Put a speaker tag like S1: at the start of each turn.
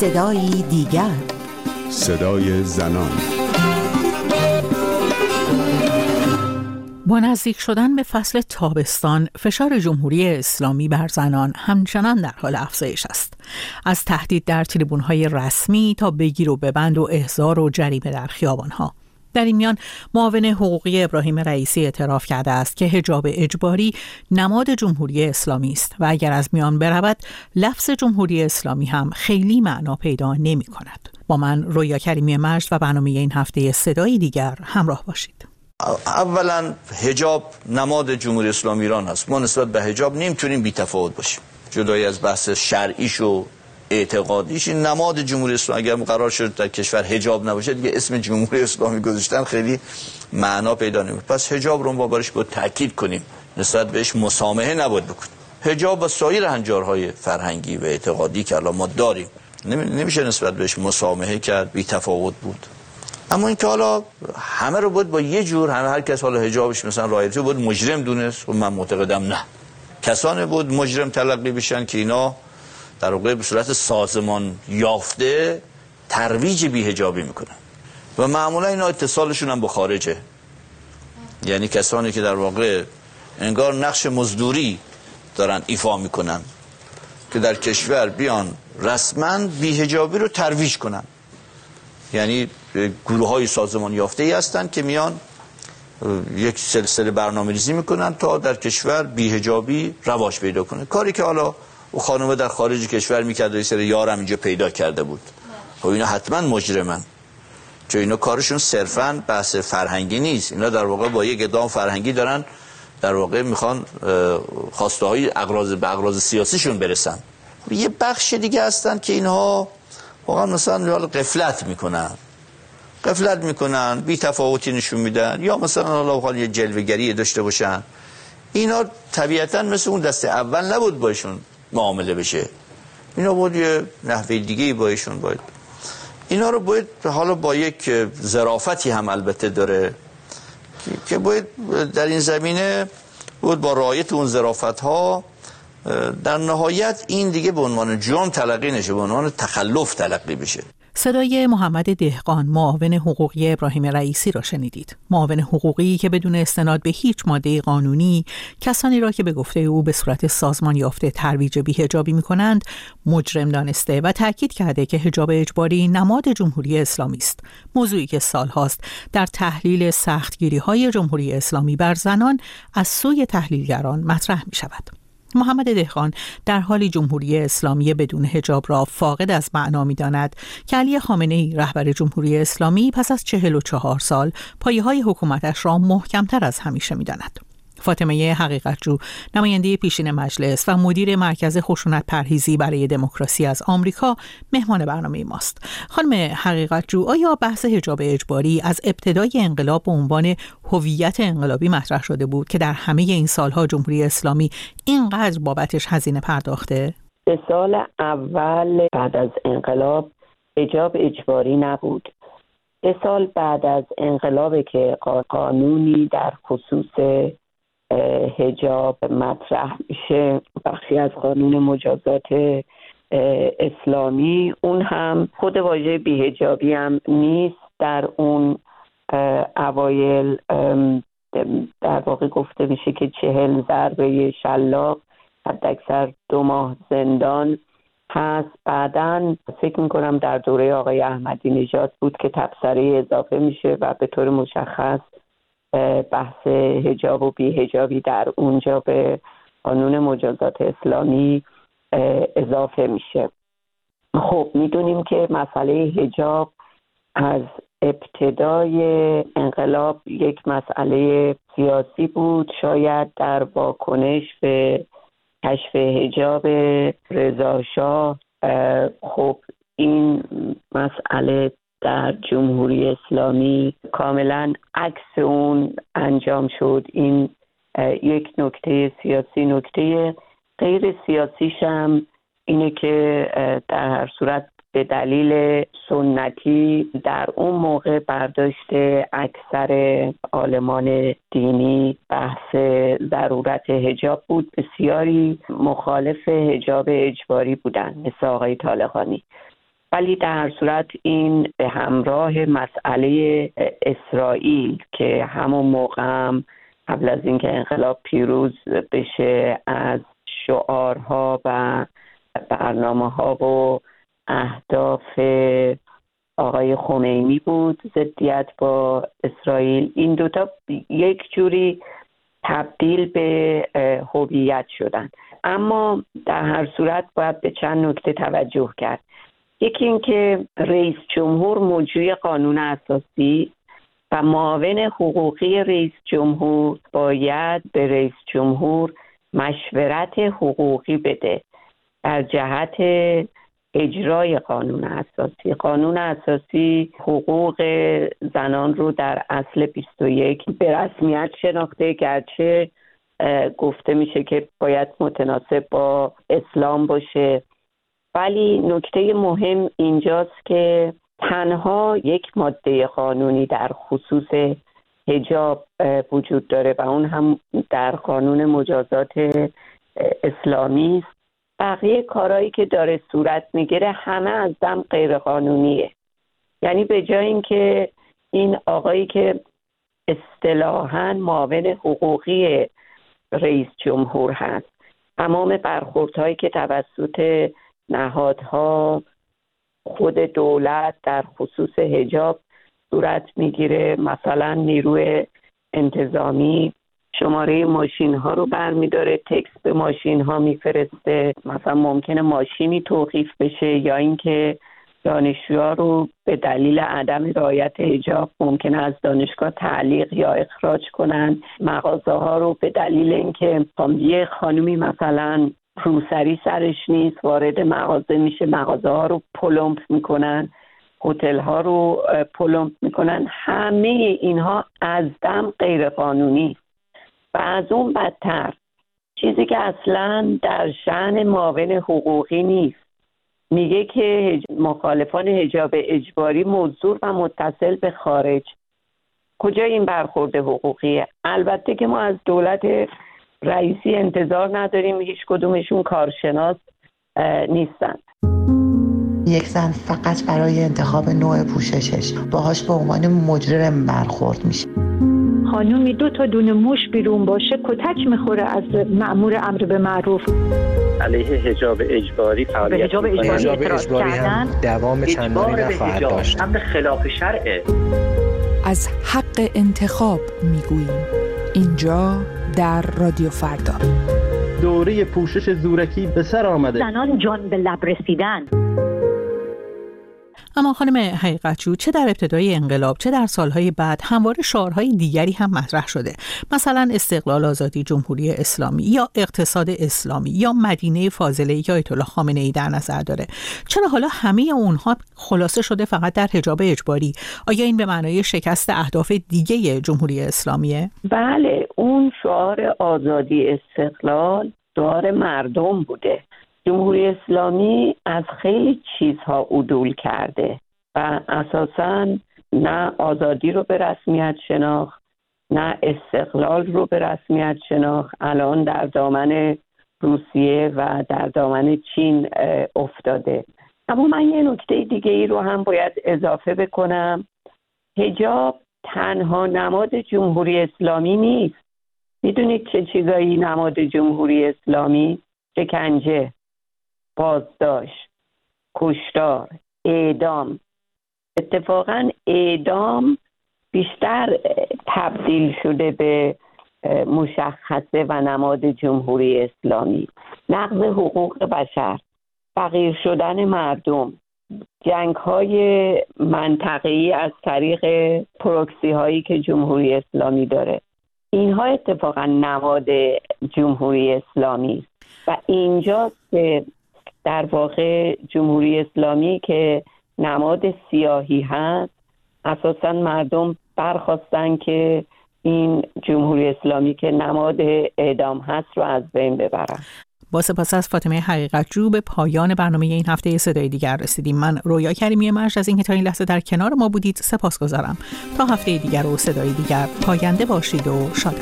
S1: صدایی دیگر.
S2: صدای زنان.
S3: با نزدیک شدن به فصل تابستان فشار جمهوری اسلامی بر زنان همچنان در حال افزایش است. از تهدید در تریبونهای رسمی تا بگیر و ببند و احضار و جریمه در خیابانها. در این میان معاون حقوقی ابراهیم رئیسی اعتراف کرده است که حجاب اجباری نماد جمهوری اسلامی است و اگر از میان برود لفظ جمهوری اسلامی هم خیلی معنا پیدا نمی کند. با من رویا کریمی مجد و برنامه این هفته صدایی دیگر همراه باشید.
S4: اولا هجاب نماد جمهوری اسلامی ایران است ما نسبت به هجاب نمی‌تونیم بی تفاوت باشیم جدای از بحث شرعیش و اعتقادیش این نماد جمهوری اسلامی اگر قرار شد در کشور حجاب نباشه دیگه اسم جمهوری اسلامی گذاشتن خیلی معنا پیدا نمی‌کنه. پس حجاب رو ما بارش با تاکید کنیم. نسبت بهش مسامحه نباید بکنیم. حجاب و سایر هنجارهای فرهنگی و اعتقادی که الان ما داریم نمیشه نسبت بهش مسامحه کرد بی تفاوت بود. اما اینکه حالا همه رو بود با یه جور همه هر کس حالا حجابش مثلا رایتی بود مجرم دونست. و من معتقدم نه. کسانی بود مجرم تلقی بشن که اینا در واقع به صورت سازمان یافته ترویج بیهجابی می‌کنن و معمولا اینا اتصالشون هم با خارجه. یعنی کسانی که در واقع انگار نقش مزدوری دارن ایفا می‌کنن که در کشور بیان رسما بیهجابی رو ترویج کنن. یعنی گروه های سازمان یافته ای هستن که میان یک سلسله برنامه ریزی می‌کنن تا در کشور بیهجابی رواج پیدا کنه. کاری که حالا او خانمه در خارج کشور می‌کرد و سر یارم اینجا پیدا کرده بود. خب اینا حتما مجرمن چون اینا کارشون صرفا بحث فرهنگی نیست. اینا در واقع با یک ادام فرهنگی دارن در واقع می‌خوان خواسته های اقراض به اقراض سیاسیشون برسن. یه بخش دیگه هستن که اینها واقعا مثلا قفلت می‌کنن. قفلت می‌کنن بی تفاوتی نشون میدن یا مثلا حالا یه جلوگری داشته باشن. اینا طبیعتا مثل اون دسته اول نبود باشون. معامله بشه. اینا بود یه نحوه دیگه بایشون باید. اینا رو باید حالا با یک زرافتی هم البته داره که باید در این زمینه بود با رایت اون زرافت ها در نهایت این دیگه به عنوان جرم تلقی نشه به عنوان تخلف تلقی بشه.
S3: صدای محمد دهقان معاون حقوقی ابراهیم رئیسی را شنیدید. معاون حقوقی که بدون استناد به هیچ ماده قانونی کسانی را که به گفته او به صورت سازمان یافته ترویج بیهجابی می کنند مجرم دانسته و تاکید کرده که حجاب اجباری نماد جمهوری اسلامی است. موضوعی که سالهاست در تحلیل سختگیری های جمهوری اسلامی بر زنان از سوی تحلیلگران مطرح می شود محمد دهقان در حالی جمهوری اسلامی بدون هجاب را فاقد از معنا می داند که علی خامنه ای رهبر جمهوری اسلامی پس از چهل و چهار سال پایه های حکومتش را محکمتر از همیشه می داند. فاطمه حقیقتجو نماینده پیشین مجلس و مدیر مرکز خشونت پرهیزی برای دموکراسی از آمریکا مهمان برنامه ماست. خانم حقیقتجو آیا بحث حجاب اجباری از ابتدای انقلاب به عنوان هویت انقلابی مطرح شده بود که در همه این سالها جمهوری اسلامی اینقدر بابتش هزینه پرداخته؟
S5: به سال اول بعد از انقلاب حجاب اجباری نبود. سه سال بعد از انقلاب که قانونی در خصوص هجاب مطرح میشه. بخشی از قانون مجازات اسلامی. اون هم خود واژه بیهجابی هم نیست. در اون اوایل در واقع گفته میشه که چهل ضربه شلاق حد اکثر دو ماه زندان هست. بعدا فکر می‌کنم در دوره آقای احمدی نژاد بود که تبصره اضافه میشه و به طور مشخص بحث هجاب و بیهجابی در اونجا به قانون مجازات اسلامی اضافه میشه. خب می‌دونیم که مسئله هجاب از ابتدای انقلاب یک مسئله سیاسی بود. شاید در واکنش به کشف هجاب رضاشاه خب این مسئله در جمهوری اسلامی کاملا عکس اون انجام شد. این یک نکته سیاسی. نکته غیر سیاسیش هم اینه که در هر صورت به دلیل سنتی در اون موقع برداشت اکثر آلمان دینی بحث ضرورت هجاب بود. بسیاری مخالف هجاب اجباری بودن مثل آقای طالقانی. ولی در صورت این به همراه مسئله اسرائیل که همون موقع هم قبل از اینکه انقلاب پیروز بشه از شعارها و برنامه ها و اهداف آقای خمینی بود ضدیت با اسرائیل این دوتا یک جوری تبدیل به هویت شدن. اما در هر صورت باید به چند نکته توجه کرد. یکی اینکه رئیس جمهور مجری قانون اساسی و معاون حقوقی رئیس جمهور باید به رئیس جمهور مشورت حقوقی بده در جهت اجرای قانون اساسی. قانون اساسی حقوق زنان رو در اصل 21 به رسمیت شناخته گرچه گفته میشه که باید متناسب با اسلام باشه. ولی نکته مهم اینجاست که تنها یک ماده قانونی در خصوص هجاب وجود داره و اون هم در قانون مجازات اسلامی است. بقیه کارهایی که داره صورت می‌گیره همه از دم غیر قانونیه یعنی به جای اینکه این آقایی که اصطلاحا معاون حقوقی رئیس جمهور هست تمام برخوردهایی که توسط نهادها خود دولت در خصوص هجاب صورت می‌گیره. مثلا نیروی انتظامی شماره ماشین ها رو برمیداره تکس به ماشین ها میفرسته. مثلا ممکنه ماشینی توقیف بشه یا اینکه دانشجوها رو به دلیل عدم رعایت حجاب ممکنه از دانشگاه تعلیق یا اخراج کنن. مغازه ها رو به دلیل اینکه یه خانومی مثلا روسری سرش نیست وارد مغازه میشه. مغازه ها رو پلمپ می‌کنن هتل ها رو پلمپ می‌کنن. همه اینها از دم غیر قانونی و از اون بدتر چیزی که اصلا در شعن معاون حقوقی نیست. میگه که مخالفان هجاب اجباری موضوع و متصل به خارج. کجا این برخورد حقوقیه؟ البته که ما از دولت رئیسی انتظار نداریم هیچ کدومشون کارشناس نیستند
S1: یک زن فقط برای انتخاب نوع پوششش باهاش به عنوان مجرم برخورد میشه.
S6: خانومی دو تا دونه موش بیرون باشه کتک می‌خوره از معمور امر به معروف.
S7: علیه حجاب اجباری فعالیت
S6: به حجاب اجباری,
S8: حجاب اجباری هم دوام چندانی نخواهد داشت.
S7: امر خلاف شرعه.
S9: از حق انتخاب می‌گوییم. اینجا در رادیو فردا.
S10: دوره پوشش زورکی به سر آمده.
S6: زنان جان به لب رسیدن.
S3: اما خانم حقیقتجو چه در ابتدای انقلاب چه در سالهای بعد همواره شعارهای دیگری هم مطرح شده. مثلا استقلال آزادی جمهوری اسلامی یا اقتصاد اسلامی یا مدینه فاضله یا ایت الله خامنه ای در نظر داره. چرا حالا همه اونها خلاصه شده فقط در حجاب اجباری؟ آیا این به معنای شکست اهداف دیگه جمهوری اسلامیه؟
S5: بله اون شعار آزادی استقلال شعار مردم بوده. جمهوری اسلامی از خیلی چیزها عدول کرده و اساسا نه آزادی رو به رسمیت شناخت نه استقلال رو به رسمیت شناخت. الان در دامن روسیه و در دامن چین افتاده. اما من یه نکته دیگه ای رو هم باید اضافه بکنم. هجاب تنها نماد جمهوری اسلامی نیست. می‌دونید چه چیزایی نماد جمهوری اسلامی؟ شکنجه. بازداشت کشتار اعدام. اتفاقا اعدام بیشتر تبدیل شده به مشخصه و نماد جمهوری اسلامی. نقض حقوق بشر فقیر شدن مردم جنگ های منطقی از طریق پروکسی هایی که جمهوری اسلامی داره. اینها اتفاقا نماد جمهوری اسلامی و اینجا که در واقع جمهوری اسلامی که نماد سیاهی هست اساسا مردم برخواستن که این جمهوری اسلامی که نماد اعدام هست رو از بین ببرن.
S3: با سپاس از فاطمه حقیقت جو به پایان برنامه این هفته صدای دیگر رسیدیم. من رویا کریمی مرش از اینکه تا این لحظه در کنار ما بودید سپاس گذارم تا هفته دیگر و صدای دیگر پاینده باشید و شاد